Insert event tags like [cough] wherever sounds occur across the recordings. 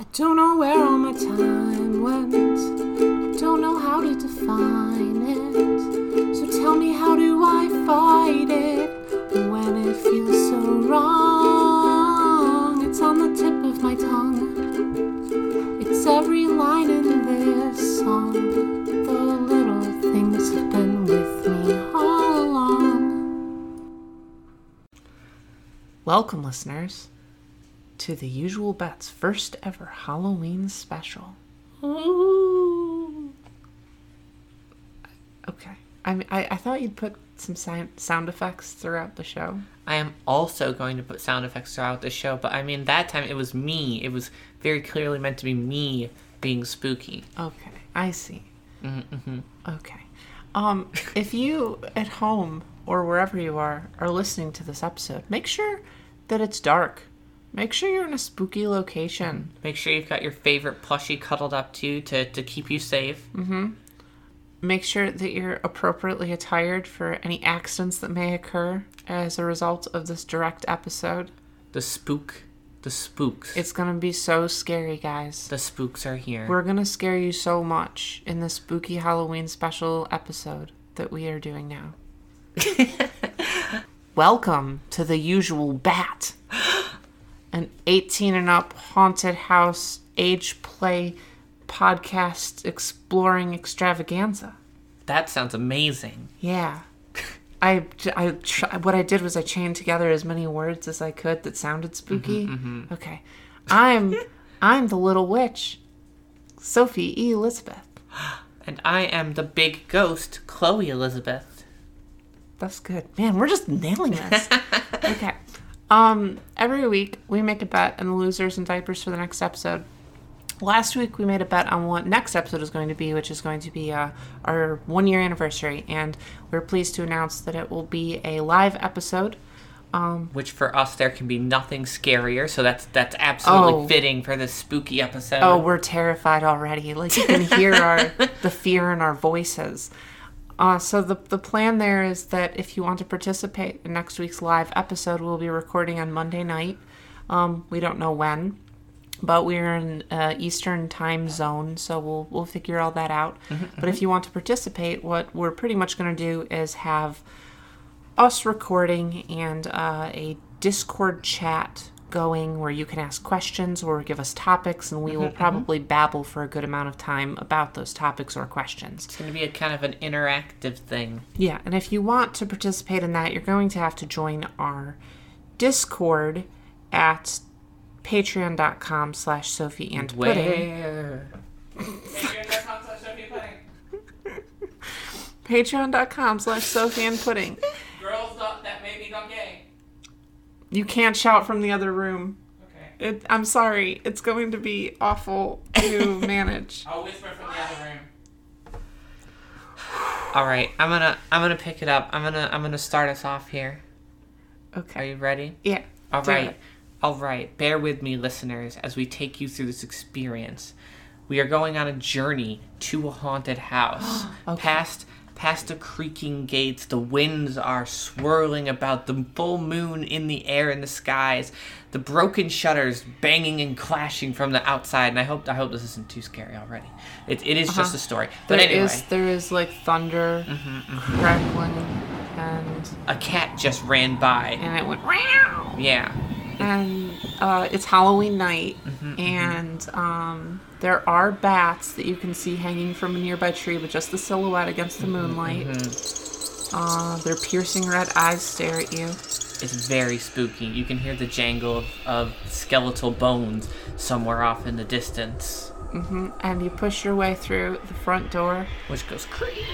I don't know where all my time went. I don't know how to define it. So tell me, how do I fight it when it feels so wrong? It's on the tip of my tongue. It's every line in this song. The little things have been with me all along. Welcome, listeners, to the Usual Bets first ever Halloween special. Ooh. Okay. I, mean, I I thought you'd put some sound sound effects throughout the show. I am also going to put sound effects throughout the show, but I mean, that time it was me. It was very clearly meant to be me being spooky. Okay, I see. Mm-hmm. Okay. Um, if you at home or wherever you are are listening to this episode, make sure that it's dark. Make sure you're in a spooky location. Make sure you've got your favorite plushie cuddled up to you to, to keep you safe. Mm-hmm. Make sure that you're appropriately attired for any accidents that may occur as a result of this direct episode. The spook, the spooks. It's gonna be so scary, guys. the spooks are here. We're gonna scare you so much in this spooky Halloween special episode that we are doing now. [laughs] Welcome to the usual bat, [laughs] an 18 and up haunted house age play podcast exploring extravaganza. that sounds amazing. Yeah. I, I what I did was I chained together as many words as I could that sounded mm-hmm, spooky. Mm-hmm. Okay, I'm I'm the little witch, Sophie E. Elizabeth. [gasps] And I am the big ghost, Chloe Elizabeth. That's good, man. We're just nailing this. [laughs] okay, um, every week we make a bet and the losers and diapers for the next episode. Last week we made a bet on what next episode is going to be, which is going to be uh, our one year anniversary, and we're pleased to announce that it will be a live episode. Which for us there can be nothing scarier, so that's that's absolutely Oh. fitting for this spooky episode. Oh, we're terrified already. Like you can hear our [laughs] the fear in our voices. Uh, so the the plan there is that if you want to participate in next week's live episode, we'll be recording on Monday night. Um, we don't know when, but we're in uh, Eastern time zone, so we'll we'll figure all that out. But if you want to participate, what we're pretty much going to do is have us recording and uh, a Discord chat going where you can ask questions or give us topics, and we will mm-hmm, mm-hmm. probably babble for a good amount of time about those topics or questions. It's going to be a kind of an interactive thing. Yeah, and if you want to participate in that, you're going to have to join our Discord at patreon.com slash Sophie and Pudding. Patreon.com slash Sophie and Pudding. [laughs] Girls that made me go gay. You can't shout from the other room. Okay. It, I'm sorry. It's going to be awful to [laughs] manage. I'll whisper from the other room. All right, I'm gonna I'm gonna pick it up. I'm gonna I'm gonna start us off here. Okay. Are you ready? Yeah. All do right. it. All right. Bear with me, listeners, as we take you through this experience. We are going on a journey to a haunted house. [gasps] Okay. Past past the creaking gates, the winds are swirling about, the full moon in the air in the skies, the broken shutters banging and clashing from the outside. And I hope I hope this isn't too scary already. It, it is just uh-huh. a story. But There anyway, is- there is like thunder mm-hmm, mm-hmm. crackling and a cat just ran by. and it went Meow! Yeah. And uh, it's Halloween night Mm-hmm, and um, there are bats that you can see hanging from a nearby tree with just the silhouette against the Mm-hmm, moonlight. Uh, their piercing red eyes stare at you. It's very spooky. You can hear the jangle of, of skeletal bones somewhere off in the distance, And you push your way through the front door which goes creak.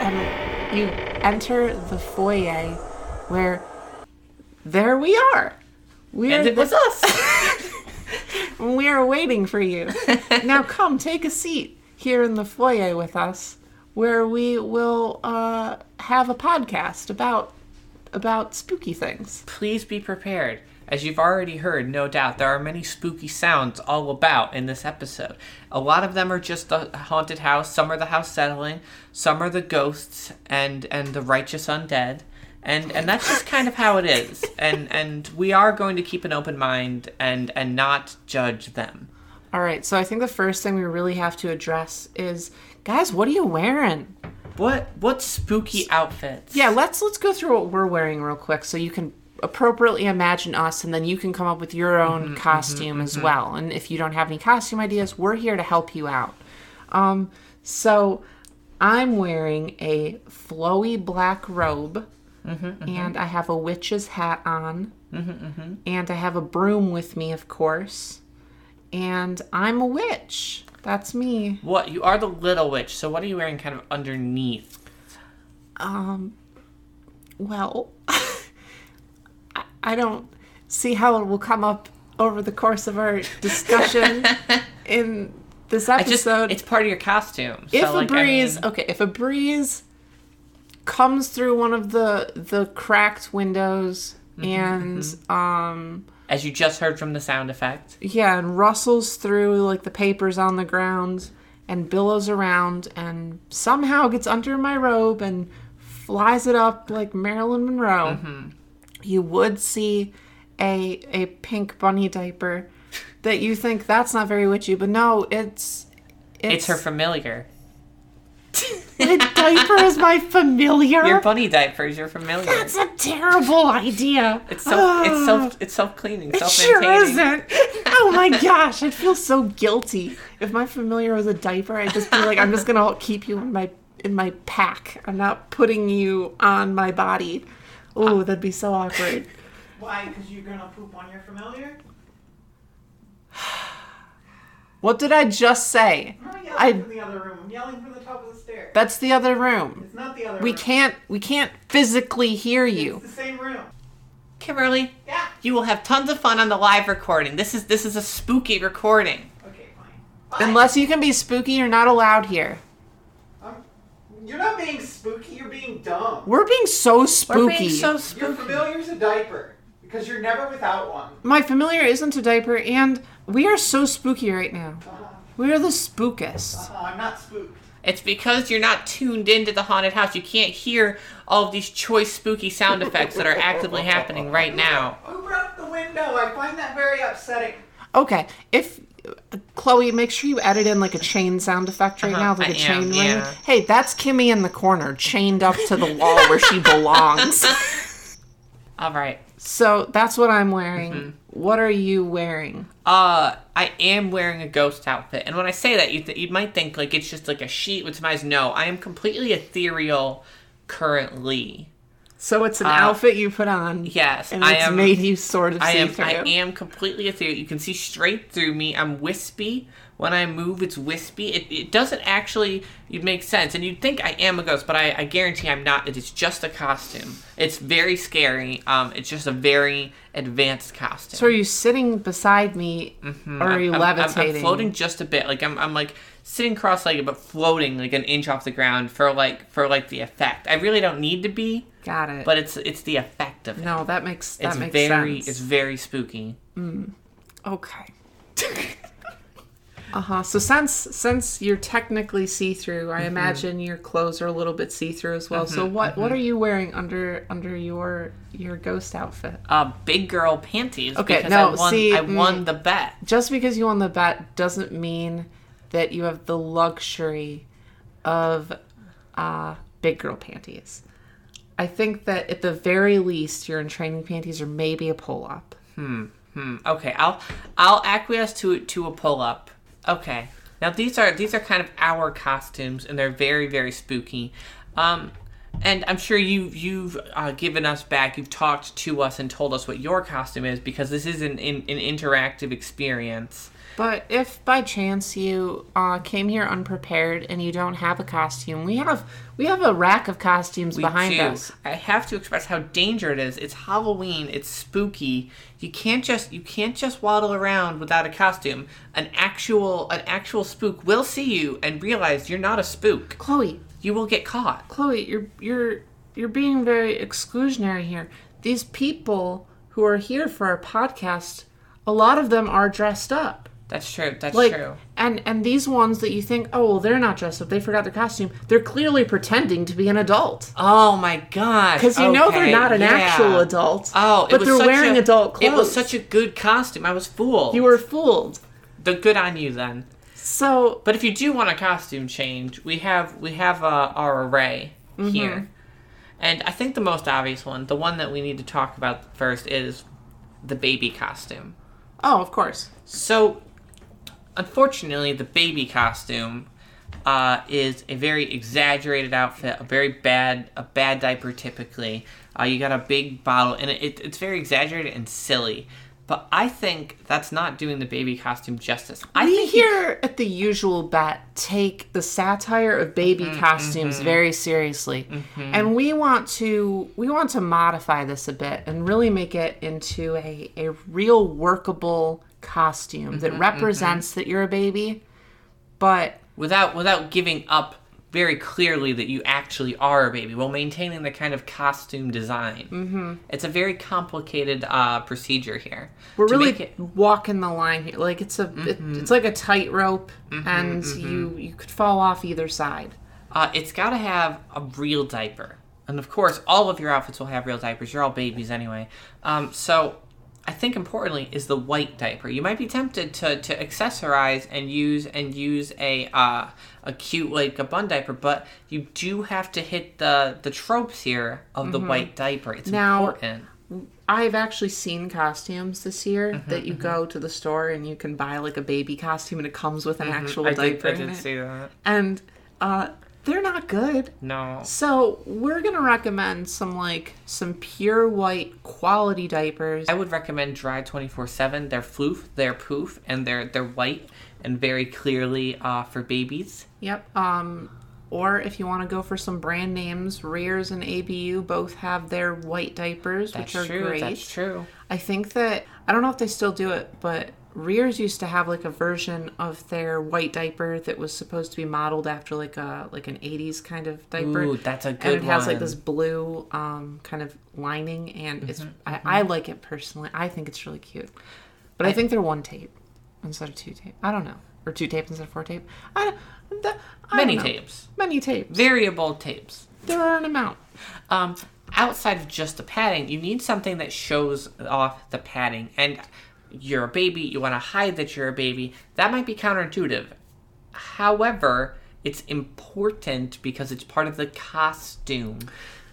and you enter the foyer where there we are. We And are it was the- us. [laughs] we are waiting for you. [laughs] now come, take a seat here in the foyer with us, where we will uh, have a podcast about about spooky things. Please be prepared. As you've already heard, no doubt, there are many spooky sounds all about in this episode. A lot of them are just the haunted house, some are the house settling, some are the ghosts and, and the righteous undead, And and that's just kind of how it is. And and we are going to keep an open mind and and not judge them. All right, so I think the first thing we really have to address is, guys, what are you wearing? What what spooky outfits? Yeah, let's let's go through what we're wearing real quick, so you can appropriately imagine us, and then you can come up with your own mm-hmm, costume mm-hmm, as mm-hmm. well. And if you don't have any costume ideas, we're here to help you out. Um, so I'm wearing a flowy black robe, Mm-hmm, mm-hmm. and I have a witch's hat on, mm-hmm, and I have a broom with me, of course, and I'm a witch. That's me. What you are the little witch. So what are you wearing kind of underneath? Um, well, [laughs] I, I don't see how it will come up over the course of our discussion [laughs] in this I just episode. it's part of your costume. if so, a like, I breeze, mean- okay, if a breeze comes through one of the the cracked windows Mm-hmm, and um as you just heard from the sound effect. yeah, and rustles through like the papers on the ground and billows around and somehow gets under my robe and flies it up like Marilyn Monroe. Mm-hmm. You would see a a pink bunny diaper that you think that's not very witchy, but no, it's It's her familiar. [laughs] my diaper is my familiar. Your bunny diapers, you're familiar. That's a terrible idea. It's self it's self it's self cleaning, It self sure isn't. Oh my gosh, I'd feel so guilty if my familiar was a diaper. I'd just be like, I'm just gonna keep you in my in my pack. I'm not putting you on my body. Oh, that'd be so awkward. Why? Because you're gonna poop on your familiar? What did I just say? I'm yelling I- from the other room. I'm yelling from the top of the stairs. That's the other room. it's not the other We room. can't we can't physically hear you. It's the same room. Kimberly, Yeah. you will have tons of fun on the live recording. This is this is a spooky recording. Okay, fine. Fine. Unless you can be spooky, you're not allowed here. I'm, you're not being spooky. You're being dumb. We're being so spooky. We're being so spooky. Your familiar's a diaper because you're never without one. My familiar isn't a diaper, and we are so spooky right now. Uh-huh. We are the spookest. Uh-huh, I'm not spooked. It's because you're not tuned into the haunted house. You can't hear all of these choice spooky sound effects that are actively happening right now. Who broke the window? I find that very upsetting. Okay, if Chloe, make sure you edit in like a chain sound effect right Uh-huh, now, like I a chain am, ring. yeah. Hey, that's Kimmy in the corner, chained up to the wall where she belongs. [laughs] All right. So that's what I'm wearing. Mm-hmm. What are you wearing? Uh, I am wearing a ghost outfit, and when I say that, you th- you might think like it's just like a sheet with some eyes. No, I am completely ethereal currently. So it's an Uh, outfit you put on. Yes, and I it's am. made you sort of I see am. through. I am completely ethereal. You can see straight through me. I'm wispy. When I move, it's wispy. It, it doesn't actually make sense, and you'd think I am a ghost, but I, I guarantee I'm not. It is just a costume. It's very scary. Um, it's just a very advanced costume. So are you sitting beside me, or are you Mm-hmm. I'm- I'm- I'm- levitating? I'm, floating just a bit. Like I'm, I'm like sitting cross-legged, but floating like an inch off the ground for like for like the effect. I really don't need to be, Got it. but it's it's the effect of it. no, that makes that it's makes very sense. it's very spooky. Okay. [laughs] uh huh. So since since you're technically see through, Mm-hmm. I imagine your clothes are a little bit see through as well. So what what are you wearing under under your your ghost outfit? Uh, big girl panties. Okay, because no, I won, see, I won mm. the bet. Just because you won the bet doesn't mean that you have the luxury of uh, big girl panties. I think that at the very least, you're in training panties or maybe a pull up. Hmm. Hmm. Okay, I'll I'll acquiesce to to a pull up. Okay. Now these are these are kind of our costumes, and they're very very spooky. Um, and I'm sure you you've uh, given us back. You've talked to us and told us what your costume is because this is an an, an interactive experience. But if by chance you uh, came here unprepared and you don't have a costume, we have we have a rack of costumes We behind do. us. I have to express how dangerous it is. It's Halloween. It's spooky. You can't just you can't just waddle around without a costume. An actual an actual spook will see you and realize you're not a spook. Chloe, You will get caught. Chloe, you're you're you're being very exclusionary here. These people who are here for our podcast, a lot of them are dressed up. That's true. That's Like, true. and and these ones that you think, oh, well, they're not dressed up. They forgot their costume. They're clearly pretending to be an adult Oh my god! because you know they're not an yeah. actual adult. Oh, it but was they're such wearing a, adult clothes. It was such a good costume. I was fooled. you were fooled. the good on you then. So But if you do want a costume change, we have we have uh, our array Mm-hmm. here, and I think the most obvious one, the one that we need to talk about first, is the baby costume. oh, of course. So, unfortunately, the baby costume uh, is a very exaggerated outfit, a very bad, a bad diaper. Typically, uh, you got a big bottle, and it, it, it's very exaggerated and silly. But I think that's not doing the baby costume justice. I we think here at the usual bet take the satire of baby Mm-hmm, costumes very seriously and we want to we want to modify this a bit and really make it into a, a real workable costume Mm-hmm, that represents that you're a baby but without without giving up very clearly that you actually are a baby while maintaining the kind of costume design. Mm-hmm. It's a very complicated uh, procedure here. we're really it- walking the line here like it's a it, it's like a tightrope Mm-hmm, and you you could fall off either side Uh, it's got to have a real diaper. And of course, all of your outfits will have real diapers. You're all babies anyway. Um, so, I think importantly is the white diaper. You might be tempted to, to accessorize and use and use a uh, a cute like a bun diaper, but you do have to hit the the tropes here of the white diaper. It's Mm-hmm. Now- important. I've actually seen costumes this year Mm-hmm, that you go to the store and you can buy like a baby costume and it comes with an actual Mm-hmm. I diaper did, I in did it. see that. and uh, they're not good. No. So we're gonna recommend some like some pure white quality diapers. I would recommend Dry 24/7. They're floof, they're poof, and they're they're white and very clearly uh, for babies. Yep. Um, or if you want to go for some brand names, Rearz and ABU both have their white diapers, That's which are true. great. That's true. I think that I don't know if they still do it, but Rearz used to have like a version of their white diaper that was supposed to be modeled after like a like an '80s kind of diaper. Ooh, that's a good and it has like this blue um, kind of lining, and it's Mm-hmm, I, I like it personally. I think it's really cute, but I, think they're one tape instead of two tape. I don't know, or two tape instead of four tape. I, the, I Many tapes, Many tapes. variable tapes. There are an amount. Um, outside of just the padding, you need something that shows off the padding. And you're a baby, you want to hide that you're a baby. That might be counterintuitive. However, it's important because it's part of the costume.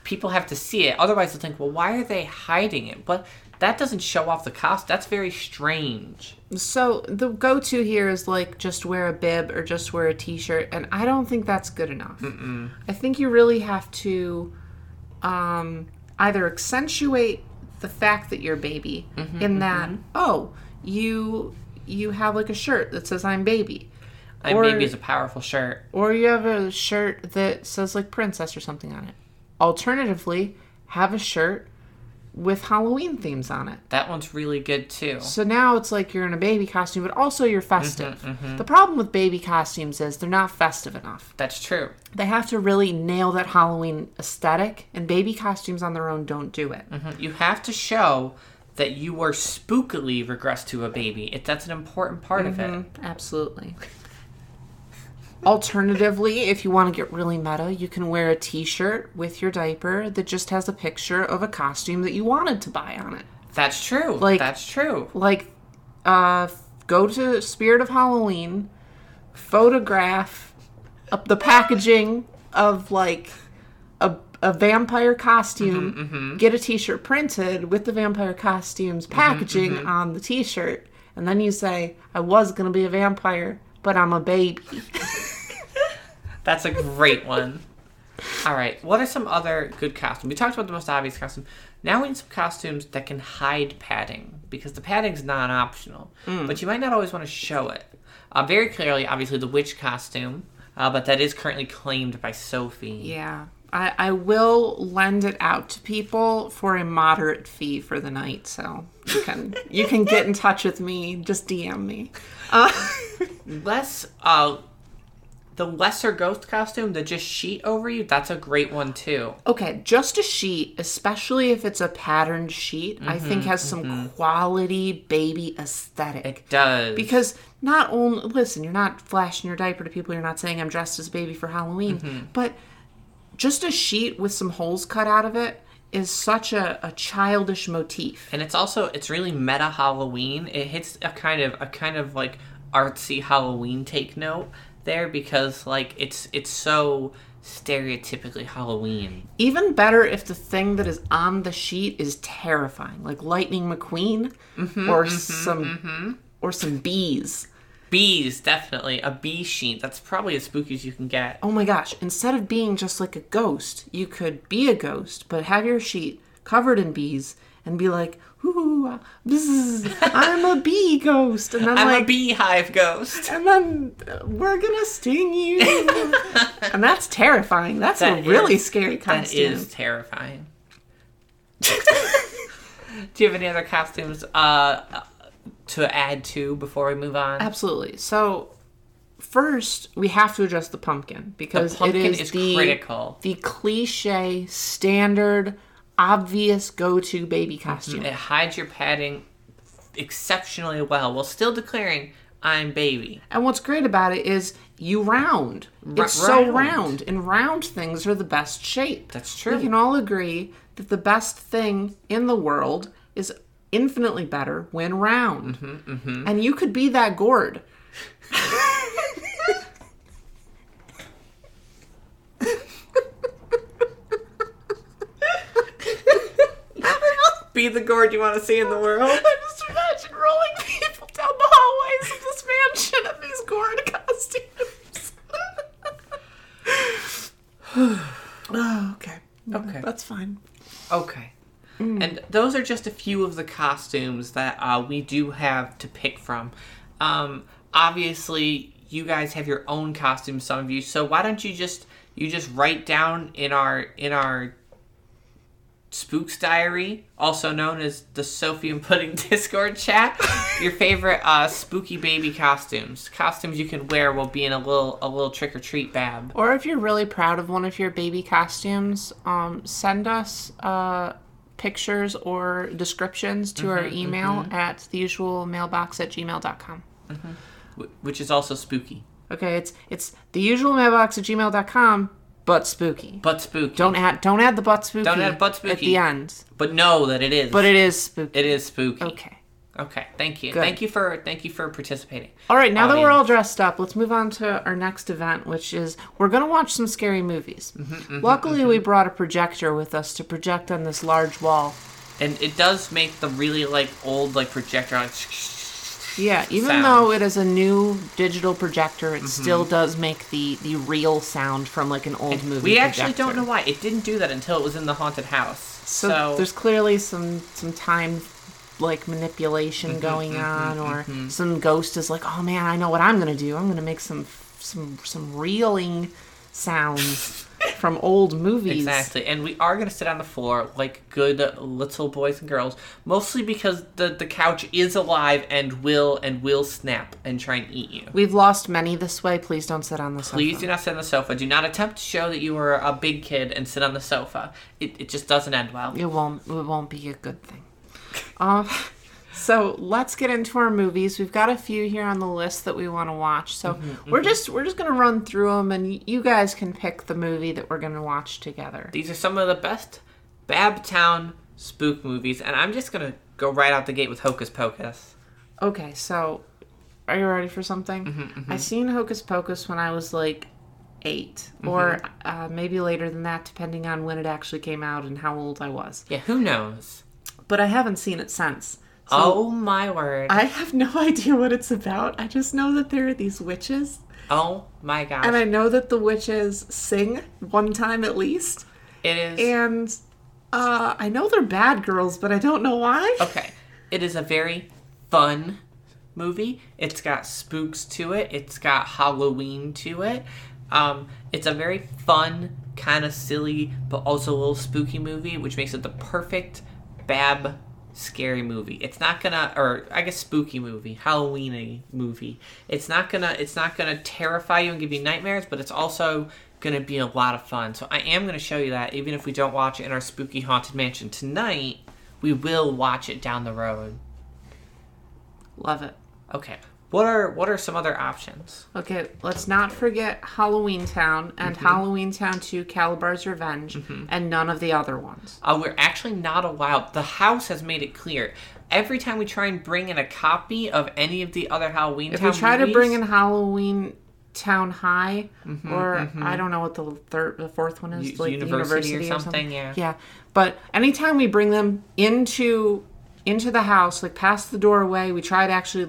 People have to see it. Otherwise, they'll think, well, why are they hiding it? But that doesn't show off the costume. That's very strange. So the go-to here is like just wear a bib or just wear a t-shirt, and I don't think that's good enough. I think you really have to um, either accentuate the fact that you're a baby mm-hmm, in that mm-hmm. oh you you have like a shirt that says I'm baby, And Or- baby is a powerful shirt. or you have a shirt that says like princess or something on it. Alternatively, have a shirt with Halloween themes on it. That one's really good too. So now it's like you're in a baby costume, but also you're mm-hmm, festive. Mm-hmm, The problem with baby costumes is they're not festive enough. That's true. They have to really nail that Halloween aesthetic, and baby costumes on their own don't do it. Mm-hmm. You have to show that you were spookily regressed to a baby. It, that's an important part of it. Mm-hmm. Absolutely. Alternatively, if you want to get really meta, you can wear a t shirt with your diaper that just has a picture of a costume that you wanted to buy on it. That's true. Like- that's true. like uh go to spirit of halloween photograph up the packaging of like a, a vampire costume mm-hmm, mm-hmm. get a t-shirt printed with the vampire costumes mm-hmm, packaging on the t-shirt and then you say i was gonna be a vampire but i'm a baby [laughs] That's a great one. All right. What are some other good costumes? We talked about the most obvious costume. Now we need some costumes that can hide padding because the padding's non-optional, but you might not always want to show it. Uh, very clearly, obviously, the witch costume, uh, but that is currently claimed by Sophie. yeah I, I will lend it out to people for a moderate fee for the night so you can you can get in touch with me just dm me uh, [laughs] Less, uh, the lesser ghost costume, the just sheet over you, that's a great one too. Okay, just a sheet, especially if it's a patterned sheet, I think has some quality baby aesthetic. It does. Because not only listen, you're not flashing your diaper to people. You're not saying I'm dressed as a baby for Halloween, Mm-hmm. but just a sheet with some holes cut out of it is such a, a childish motif. and it's also it's really meta Halloween. It hits a kind of a kind of like artsy Halloween take note there because like it's it's so stereotypically Halloween. Even better if the thing that is on the sheet is terrifying, like Lightning McQueen Mm-hmm, or some or some bees. Bees, definitely. A bee sheet. That's probably as spooky as you can get. Oh my gosh, instead of being just like a ghost, you could be a ghost, but have your sheet covered in bees and be like, I'm a bee ghost. And then I'm like a beehive ghost. and then we're gonna sting you. and that's terrifying. That's That a really scary costume. That is terrifying. Do you have any other costumes uh, to add to before we move on? Absolutely. So first we have to address the pumpkin because the pumpkin it is, is the critical. the cliche standard obvious go-to baby costume. It hides your padding exceptionally well while still declaring, I'm baby. And what's great about it is you round. Ra- It's so round. round, and round things are the best shape. That's true. We can all agree that the best thing in the world is infinitely better when round. Mm-hmm, And you could be that gourd. [laughs] Be the gourd you want to see in the world. [laughs] I just imagine rolling people down the hallways of this mansion in these gourd costumes. oh, [sighs] [sighs] okay. Okay. That's fine. Okay. Mm. And those are just a few of the costumes that uh, we do have to pick from. Um, obviously, you guys have your own costumes, some of you. So why don't you just you just write down in our in our Spooks Diary, also known as the Sophie and Pudding [laughs] Discord chat, your favorite uh, spooky baby costumes, costumes you can wear while being a little a little trick or treat bab. Or if you're really proud of one of your baby costumes, um, send us uh, pictures or descriptions to our email at the usual mailbox at gmail.com. wh- which is also spooky, Okay, it's it's the usual mailbox at gmail.com, but spooky. but spooky. Don't add don't add the but spooky. Don't add but at the end. But know that it is. But it is spooky. it is spooky. Okay. Okay. Thank you. Good. Thank you for thank you for participating. All right, now that we're all dressed up, let's move on to our next event, which is we're going to watch some scary movies. Mm-hmm, Luckily, we brought a projector with us to project on this large wall. And it does make the really like old like projector like Yeah, even sound. though it is a new digital projector, it mm-hmm. still does make the the real sound from like an old movie. We actually don't know why. It didn't do that until it was in the haunted house. So, So, there's clearly some some time like Mm-hmm, manipulation going mm-hmm, on, or mm-hmm. some ghost is like, oh man, I know what I'm gonna do. I'm gonna make some some some reeling sounds [laughs] from old movies. Exactly, and we are gonna sit on the floor like good little boys and girls, mostly because the the couch is alive and will and will snap and try and eat you. We've lost many this way. Please don't sit on the sofa. Please do not sit on the sofa. Do not attempt to show that you are a big kid and sit on the sofa. It, it just doesn't end well. It won't. It won't be a good thing. Uh, so let's get into our movies. We've got a few here on the list that we want to watch. So Mm-hmm, we're just we're just gonna run through them, and you guys can pick the movie that we're gonna watch together. These are some of the best Babtown spook movies, and I'm just gonna go right out the gate with Hocus Pocus. Okay, so are you ready for something? Mm-hmm, I seen Hocus Pocus when I was like 8 Mm-hmm. or uh, maybe later than that, depending on when it actually came out and how old I was. Yeah, who knows? But I haven't seen it since. So oh my word! I have no [laughs] idea what it's about. I just know that there are these witches, oh my gosh! and I know that the witches sing one time at least, it is and uh, I know they're bad girls, but I don't know why. okay. It is a very fun movie. It's got spooks to it. It's got Halloween to it. Um, it's a very fun, kind of silly, but also a little spooky movie, which makes it the perfect Bab scary movie. It's not gonna, or I guess spooky movie, Halloweeny movie. It's not gonna, it's not gonna terrify you and give you nightmares, but it's also gonna be a lot of fun. So I am gonna show you that, even if we don't watch it in our spooky haunted mansion tonight, we will watch it down the road. Love it. Okay. What are what are some other options? Okay, let's not forget Halloween Town and mm-hmm. Halloween Town 2 Kalabar's Revenge mm-hmm. and none of the other ones. Uh, we're actually not allowed. The house has made it clear. Every time we try and bring in a copy of any of the other Halloween If Town we try to bring in Halloween Town High mm-hmm, or I don't know what the third the fourth one is U- like the University or university or something, yeah. Yeah. But anytime we bring them into into the house like past the doorway, we tried actually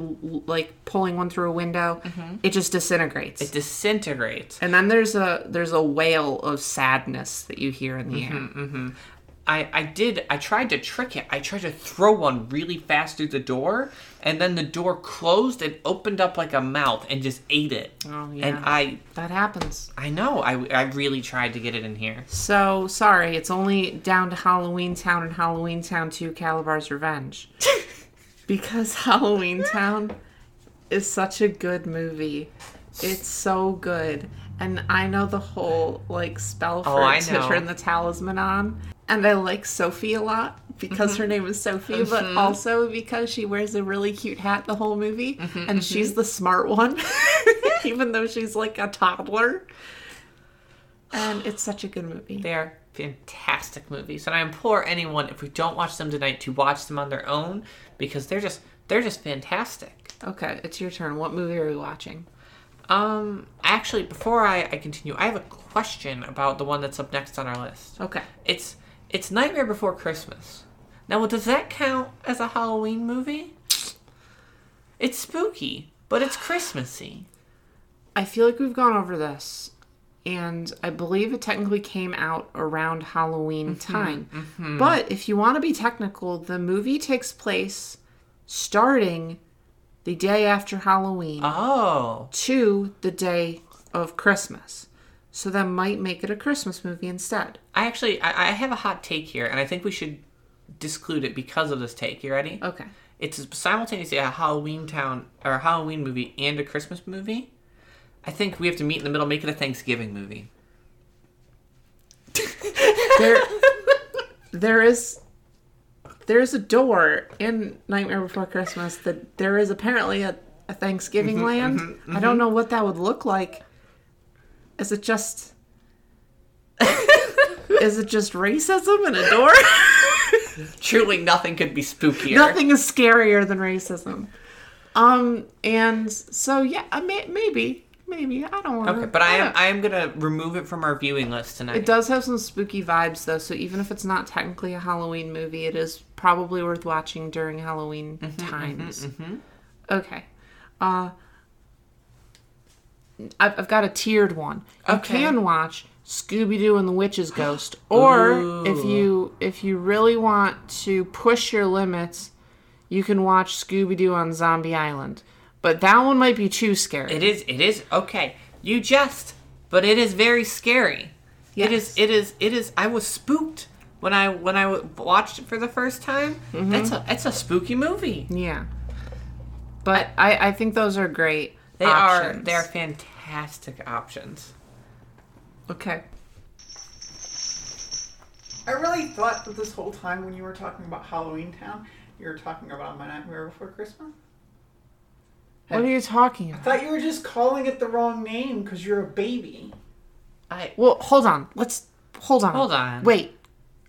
like pulling one through a window, it just disintegrates. it disintegrates. and then there's a there's a wail of sadness that you hear in the Mm-hmm. air. I, I did I tried to trick it. I tried to throw one really fast through the door, and then the door closed and opened up like a mouth and just ate it. Oh, yeah. And I That happens. I know I, I really tried to get it in here. So sorry, it's only down to Halloween Town and Halloween Town 2 Kalabar's Revenge. [laughs] because Halloween Town is such a good movie. It's so good. And I know the whole like spell oh, for Oh, to turn the talisman on. And I like Sophie a lot because Mm-hmm. her name is Sophie, but also because she wears a really cute hat the whole movie. Mm-hmm, and she's the smart one, [laughs] even though she's like a toddler. And it's such a good movie. They are fantastic movies, and I implore anyone if we don't watch them tonight to watch them on their own because they're just they're just fantastic. Okay, it's your turn. What movie are we watching? Um, actually, before I, I continue, I have a question about the one that's up next on our list. Okay. It's it's Nightmare Before Christmas. Now, does that count as a Halloween movie? It's spooky, but it's Christmassy. I feel like we've gone over this, and I believe it technically came out around Halloween mm-hmm, time. Mm-hmm. But if you want to be technical, the movie takes place starting the day after Halloween Oh, to the day of Christmas. So that might make it a Christmas movie instead. I actually I, I have a hot take here, and I think we should disclude it because of this take. You ready? Okay. It's simultaneously a Halloween town or a Halloween movie and a Christmas movie. I think we have to meet in the middle, make it a Thanksgiving movie. There, there is, there is a door in Nightmare Before Christmas that there is apparently a, a Thanksgiving mm-hmm, land. Mm-hmm, I don't mm-hmm. know what that would look like. Is it just, is it just racism and a door? [laughs] Truly, nothing could be spookier. Nothing is scarier than racism. Um, and so yeah, I may, maybe, maybe I don't want to. Okay, but I am I am gonna remove it from our viewing list tonight. It does have some spooky vibes though, so even if it's not technically a Halloween movie, it is probably worth watching during Halloween times. Okay. Uh I've, I've got a tiered one. You Okay. can watch Scooby Doo and the Witch's Ghost, or if you if you really want to push your limits, you can watch Scooby Doo on Zombie Island. But that one might be too scary. It is. It is okay. You jest, but it is very scary. It is. Yes. It is. It is. I was spooked when I when I watched it for the first time. Mm-hmm. That's a that's a spooky movie. Yeah. But I, I think those are great. They are. They are fantastic options. Okay. I really thought that this whole time when you were talking about Halloween Town, you were talking about My Nightmare Before Christmas. What are you talking about? I thought you were just calling it the wrong name because you're a baby. I. Well, hold on. Let's hold on. Hold on. Wait.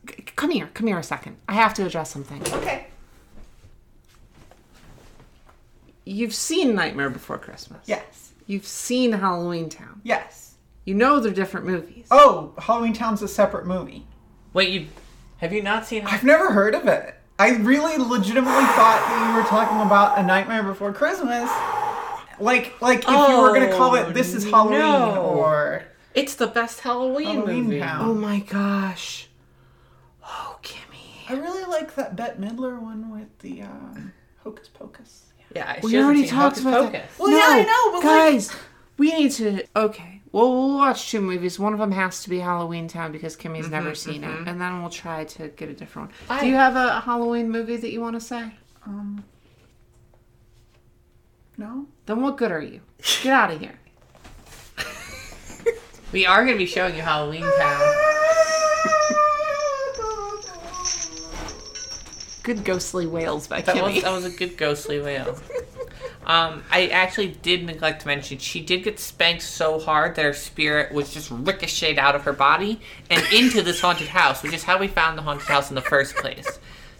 C- come here. Come here a second. I have to address something. Okay. You've seen Nightmare Before Christmas. Yes. You've seen Halloween Town. Yes. You know they're different movies. Oh, Halloween Town's a separate movie. Wait. You have you not seen? I've never heard of it. I really legitimately thought that you were talking about A Nightmare Before Christmas. Like, like if you were gonna call it "This Is Halloween" no. or It's the best Halloween, Halloween movie. Town. Oh my gosh. Oh, Kimmy. I really like that Bette Midler one with the um, Hocus Pocus. Yeah. We she hasn't already seen talked Hocus about Pocus. that. Well, yeah, I know, but, like- guys, we need to. Okay, Well, we'll watch two movies. One of them has to be Halloween Town because Kimmy's Mm-hmm, never seen it, and then we'll try to get a different one. I- Do you have a Halloween movie that you want to say? Um. No. Then what good are you? Get out of here. [laughs] We are going to be showing you Halloween Town. Good ghostly wails by That Kimmy. was, that was a good ghostly wail. Um, I actually did neglect to mention she did get spanked so hard that her spirit was just ricocheted out of her body and into this haunted house, which is how we found the haunted house in the first place.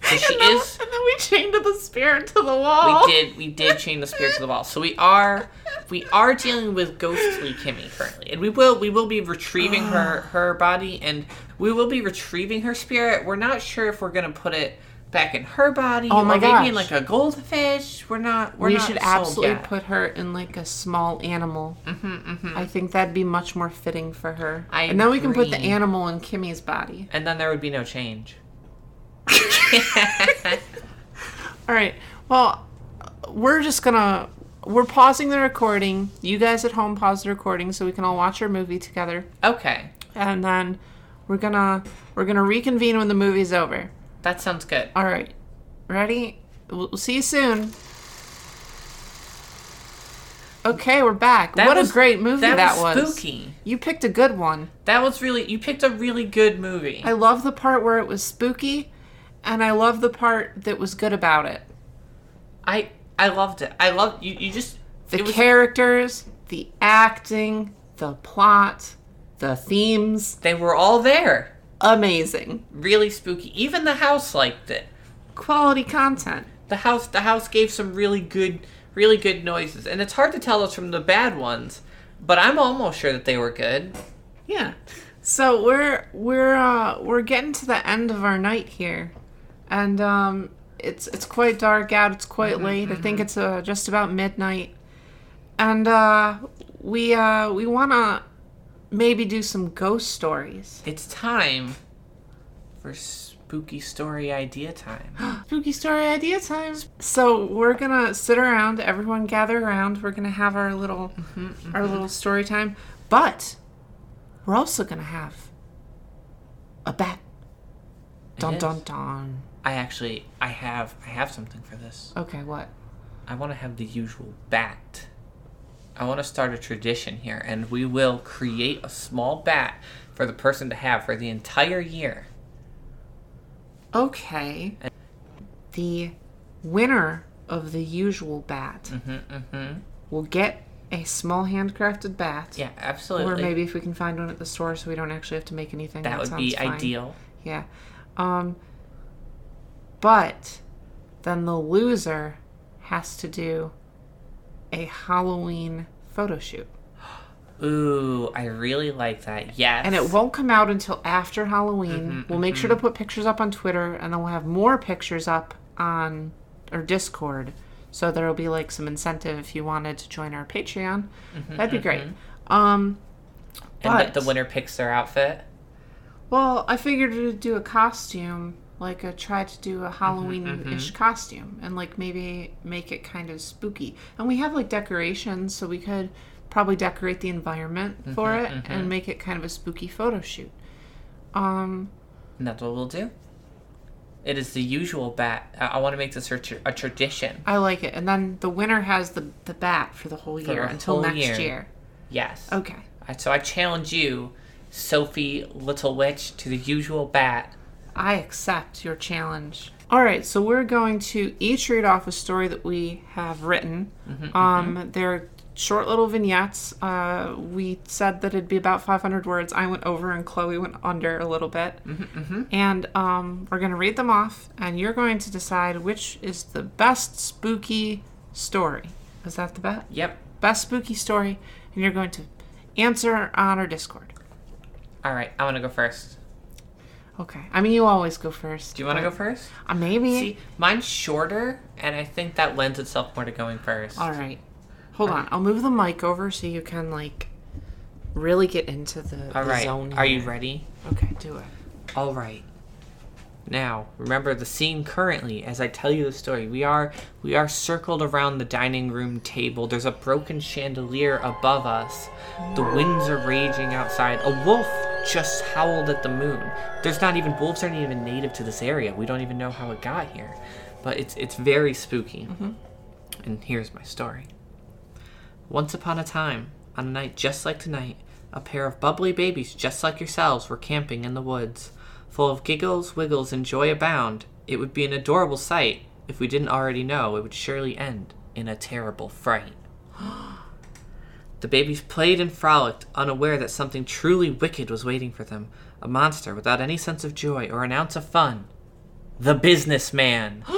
So she and, then, is. and then we chained the spirit to the wall. We did. We did chain the spirit to the wall. So we are. We are dealing with ghostly Kimmy currently, and we will. We will be retrieving her [gasps] her body, and we will be retrieving her spirit. We're not sure if we're gonna put it back in her body, Oh my or maybe in like a goldfish. We're not. We're we not should absolutely yet. put her in like a small animal. Mm-hmm, I think that'd be much more fitting for her. I and then we can put the animal in Kimmy's body. and then there would be no change. [laughs] [laughs] All right. Well, we're just gonna we're pausing the recording. You guys at home pause the recording so we can all watch our movie together, okay, and then we're gonna we're gonna reconvene when the movie's over. That sounds good. All right. Ready? We'll see you soon. Okay, we're back. That what was- a great movie that, that was. was spooky. You picked a good one. That was really. You picked a really good movie. I love the part where it was spooky, and I love the part that was good about it. I I loved it. I loved you. You just The was characters, the acting, the plot, the themes. they were all there. Amazing. Really spooky. Even the house liked it. Quality content. The house the house gave some really good really good noises. And it's hard to tell us from the bad ones, but I'm almost sure that they were good. Yeah. So we're we're uh we're getting to the end of our night here. And um it's it's quite dark out, it's quite late. I think it's uh, just about midnight. And uh we uh we want to maybe do some ghost stories. It's time for spooky story idea time. [gasps] Spooky story idea time. So we're gonna sit around, everyone gather around. We're gonna have our little mm-hmm, mm-hmm. our little story time, but we're also gonna have a bat. Dun dun dun. I actually I have I have something for this. Okay, what? I want to have the usual bat. I want to start a tradition here, and we will create a small bat for the person to have for the entire year. Okay. The winner of the usual bat Mm-hmm, mm-hmm. will get a small handcrafted bat. Yeah, absolutely. Or maybe if we can find one at the store so we don't actually have to make anything. that would be fine. ideal. Yeah. Um but then the loser has to do a Halloween photo shoot. [gasps] Ooh, I really like that. Yes. And it won't come out until after Halloween. Mm-hmm, we'll make sure mm-hmm. to put pictures up on Twitter and then we'll have more pictures up on our Discord. So there'll be like some incentive if you wanted to join our Patreon. Mm-hmm, That'd be great. Um and the, the winner picks their outfit. Well, I figured to do a costume, like a try to do a mm-hmm, Halloween-ish mm-hmm. costume, and like maybe make it kind of spooky. And we have like decorations, so we could probably decorate the environment mm-hmm, for it and make it kind of a spooky photo shoot. Um, And that's what we'll do. It is the usual bat. I, I want to make this a, tr- a tradition. I like it. And then the winner has the the bat for the whole For year until whole next year. year. Yes. Okay. I- So I challenge you, Sophie Little Witch, to the usual bat. I accept your challenge. All right, so we're going to each read off a story that we have written. um, They're short little vignettes. Uh, we said that it'd be about 500 words. I went over and Chloe went under a little bit. And um, we're going to read them off, and you're going to decide which is the best spooky story. Is that the bet? Yep. Best spooky story, and you're going to answer on our Discord. All right, I want to go first. Okay. I mean, you always go first. Do you want to go first? Uh, maybe. See, mine's shorter, and I think that lends itself more to going first. All right. Hold on. I'll move the mic over so you can like really get into the, All the right. zone. Are you ready? Okay, do it. All right. Now, remember the scene currently as I tell you the story. We are we are circled around the dining room table. There's a broken chandelier above us. The winds are raging outside. A wolf just howled at the moon. There's not even wolves aren't even native to this area. We don't even know how it got here. But it's it's very spooky. Mm-hmm. And here's my story. Once upon a time, on a night just like tonight, a pair of bubbly babies just like yourselves were camping in the woods. Full of giggles, wiggles, and joy abound, it would be an adorable sight. If we didn't already know, it would surely end in a terrible fright. [gasps] [gasps] the babies played and frolicked, unaware that something truly wicked was waiting for them. A monster without any sense of joy or an ounce of fun. The businessman! [gasps]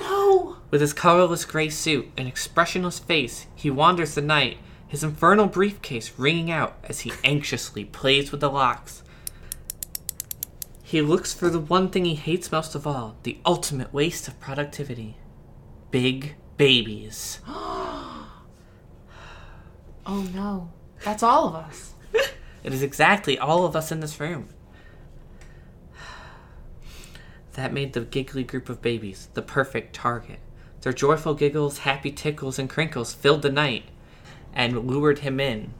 No! With his colorless gray suit and expressionless face, he wanders the night, his infernal briefcase ringing out as he anxiously plays with the locks. He looks for the one thing he hates most of all the ultimate waste of productivity big babies. [gasps] [gasps] Oh no. That's all of us. [laughs] It is exactly all of us in this room. That made the giggly group of babies the perfect target. Their joyful giggles, happy tickles, and crinkles filled the night and lured him in.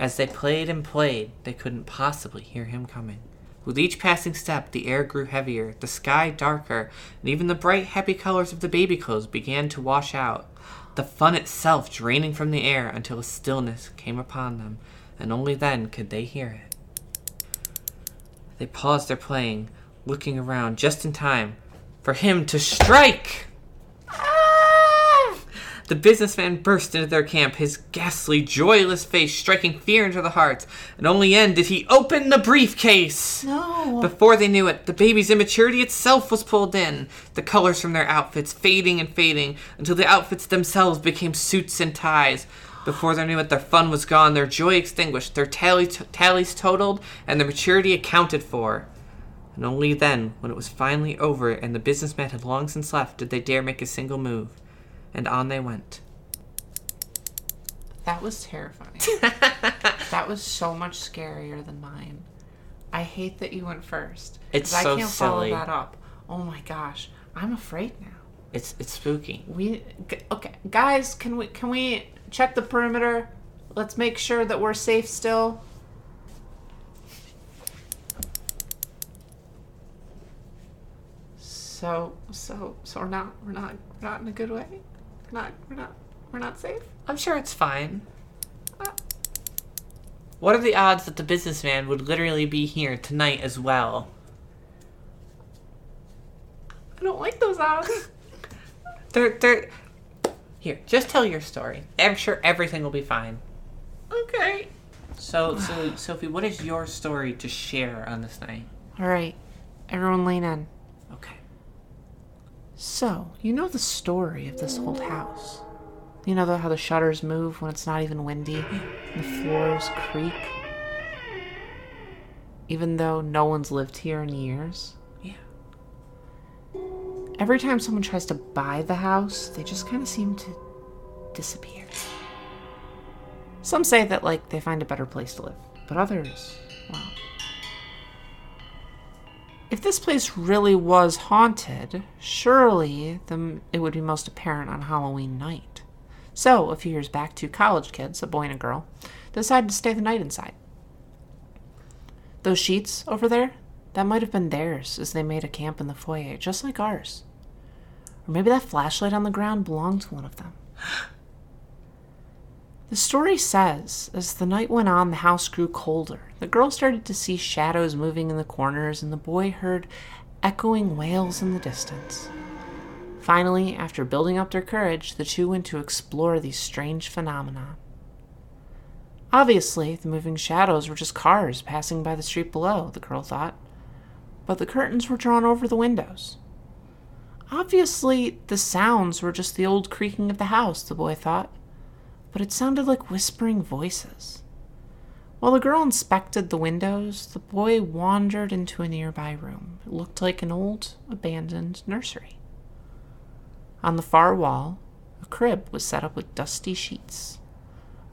As they played and played, they couldn't possibly hear him coming. With each passing step, the air grew heavier, the sky darker, and even the bright, happy colors of the baby clothes began to wash out. The fun itself draining from the air until a stillness came upon them, and only then could they hear it. They paused their playing, looking around just in time for him to strike! The businessman burst into their camp, his ghastly, joyless face striking fear into the hearts, and only then did he open the briefcase! No. Before they knew it, the baby's immaturity itself was pulled in, the colors from their outfits fading and fading until the outfits themselves became suits and ties. Before they knew it, their fun was gone, their joy extinguished, their tally tallies totaled, and their maturity accounted for. And only then, when it was finally over and the businessman had long since left, did they dare make a single move. And on they went. That was terrifying. [laughs] that was so much scarier than mine. I hate that you went first. It's so I can't silly. follow that up. Oh my gosh. I'm afraid now. It's it's spooky. We okay, guys, can we can we check the perimeter? Let's make sure that we're safe still. So so so we're not we're not we're not in a good way. We're not we're not we're not safe. I'm sure it's fine. Uh, What are the odds that the businessman would literally be here tonight as well? I don't like those odds. [laughs] They're they're here. Just tell your story. I'm sure everything will be fine. okay. So so Sophie, what is your story to share on this night? All right, everyone, lean in. Okay. So, you know the story of this old house. You know the, how the shutters move when it's not even windy, and the floors creak. Even though no one's lived here in years. Yeah. Every time someone tries to buy the house, they just kind of seem to disappear. Some say that, like, they find a better place to live, but others, well. If this place really was haunted, surely the, it would be most apparent on Halloween night. So, a few years back, two college kids, a boy and a girl, decided to stay the night inside. Those sheets over there, that might have been theirs as they made a camp in the foyer, just like ours. Or maybe that flashlight on the ground belonged to one of them. [gasps] The story says, as the night went on, the house grew colder. The girl started to see shadows moving in the corners, and the boy heard echoing wails in the distance. Finally, after building up their courage, the two went to explore these strange phenomena. Obviously, the moving shadows were just cars passing by the street below, the girl thought. But the curtains were drawn over the windows. Obviously, the sounds were just the old creaking of the house, the boy thought but it sounded like whispering voices. While the girl inspected the windows, the boy wandered into a nearby room. It looked like an old, abandoned nursery. On the far wall, a crib was set up with dusty sheets.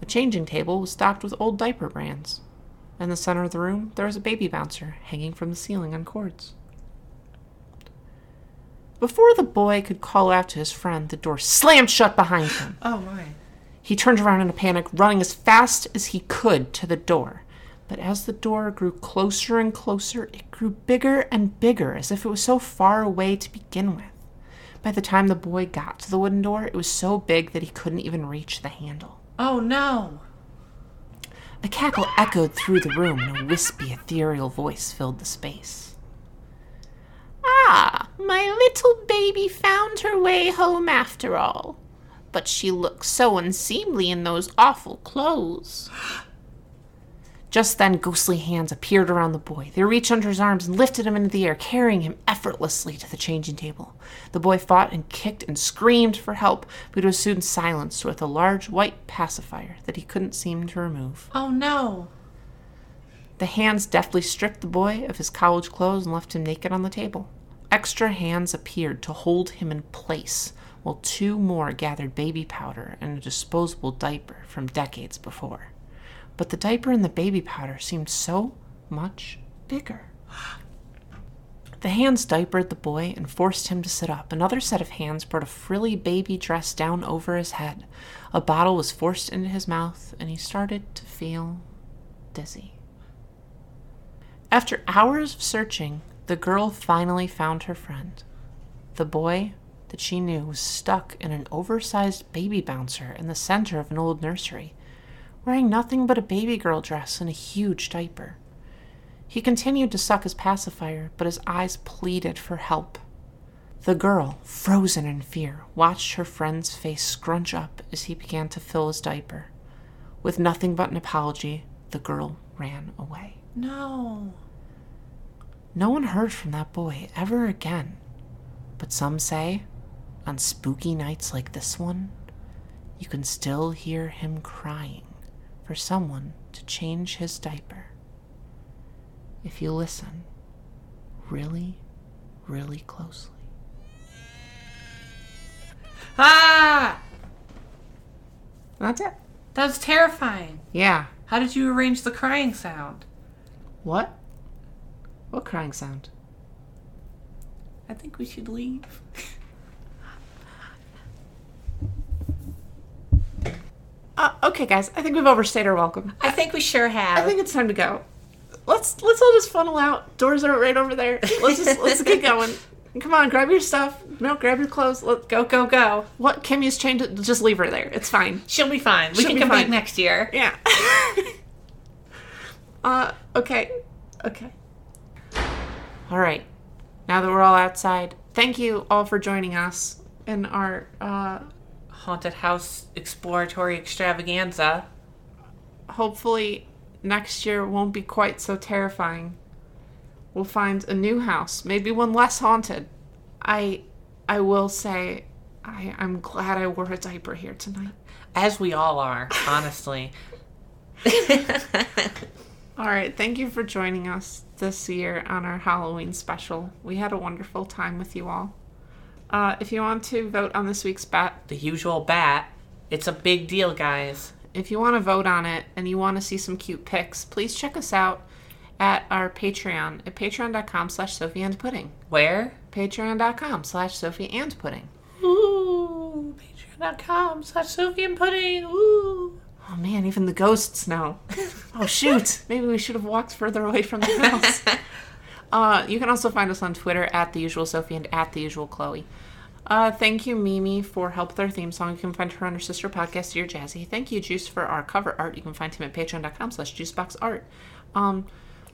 A changing table was stocked with old diaper brands. In the center of the room, there was a baby bouncer hanging from the ceiling on cords. Before the boy could call out to his friend, the door slammed shut behind him. Oh my. He turned around in a panic, running as fast as he could to the door. But as the door grew closer and closer, it grew bigger and bigger, as if it was so far away to begin with. By the time the boy got to the wooden door, it was so big that he couldn't even reach the handle. Oh no. A cackle echoed through the room, and a wispy, ethereal voice filled the space. Ah, my little baby found her way home after all. But she looks so unseemly in those awful clothes. [gasps] Just then, ghostly hands appeared around the boy. They reached under his arms and lifted him into the air, carrying him effortlessly to the changing table. The boy fought and kicked and screamed for help, but was soon silenced with a large white pacifier that he couldn't seem to remove. Oh no. The hands deftly stripped the boy of his college clothes and left him naked on the table. Extra hands appeared to hold him in place, while two more gathered baby powder and a disposable diaper from decades before. But the diaper and the baby powder seemed so much bigger. The hands diapered the boy and forced him to sit up. Another set of hands brought a frilly baby dress down over his head. A bottle was forced into his mouth, and he started to feel dizzy. After hours of searching, the girl finally found her friend. The boy that she knew was stuck in an oversized baby bouncer in the center of an old nursery, wearing nothing but a baby girl dress and a huge diaper. He continued to suck his pacifier, but his eyes pleaded for help. The girl, frozen in fear, watched her friend's face scrunch up as he began to fill his diaper. With nothing but an apology, the girl ran away. No. No one heard from that boy ever again. But some say, on spooky nights like this one, you can still hear him crying for someone to change his diaper. If you listen really, really closely. Ah! That's it. That was terrifying. Yeah. How did you arrange the crying sound? What? What crying sound? I think we should leave. [laughs] Uh, okay, guys. I think we've overstayed our welcome. I think we sure have. I think it's time to go. Let's let's all just funnel out. Doors are right over there. Let's just let's get going. Come on, grab your stuff. No, grab your clothes. Let go, go, go. What Kimmy's chained. To, just leave her there. It's fine. She'll be fine. We She'll can come back next year. Yeah. [laughs] uh. Okay. Okay. All right. Now that we're all outside, thank you all for joining us in our uh Haunted house exploratory extravaganza. hopefully next year won't be quite so terrifying. We'll find a new house, maybe one less haunted. I I will say I I'm glad I wore a diaper here tonight. As we all are, honestly. [laughs] [laughs] All right, thank you for joining us this year on our Halloween special. We had a wonderful time with you all. Uh, if you want to vote on this week's bat, the usual bat. It's a big deal, guys. if you want to vote on it and you want to see some cute pics, please check us out at our Patreon at patreon.com slash Sophie and Pudding. Where? Patreon.com slash Sophie and Pudding. Ooh, patreon.com slash Sophie and Pudding. Ooh. Oh man, even the ghosts know. [laughs] oh shoot, maybe we should have walked further away from the [laughs] house. Uh, you can also find us on Twitter at the usual Sophie and at the usual Chloe. Uh, thank you, Mimi, for help with our theme song. You can find her on her sister podcast, Dear Jazzy. Thank you, Juice, for our cover art. You can find him at patreon.com slash juiceboxart. Um,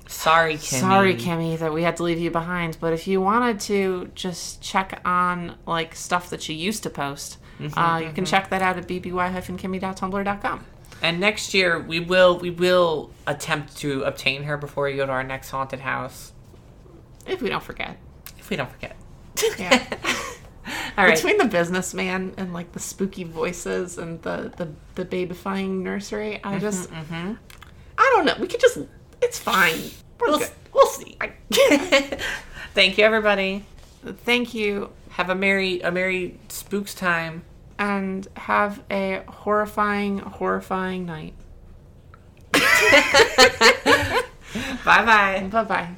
Sorry, Kimmy. Sorry, Kimmy, that we had to leave you behind. But if you wanted to just check on like stuff that she used to post, uh, you can check that out at bby-kimmy.tumblr.com. And next year we will we will attempt to obtain her before we go to our next haunted house. If we don't forget. If we don't forget. Yeah. [laughs] All right. Between the businessman and like the spooky voices and the the, the babifying nursery, I mm-hmm, just mm-hmm. I don't know. We could just it's fine. We're We'll, good. we'll see. [laughs] Thank you, everybody. Thank you Have a merry a merry spooks time. and have a horrifying, horrifying night. [laughs] Bye bye. Bye bye.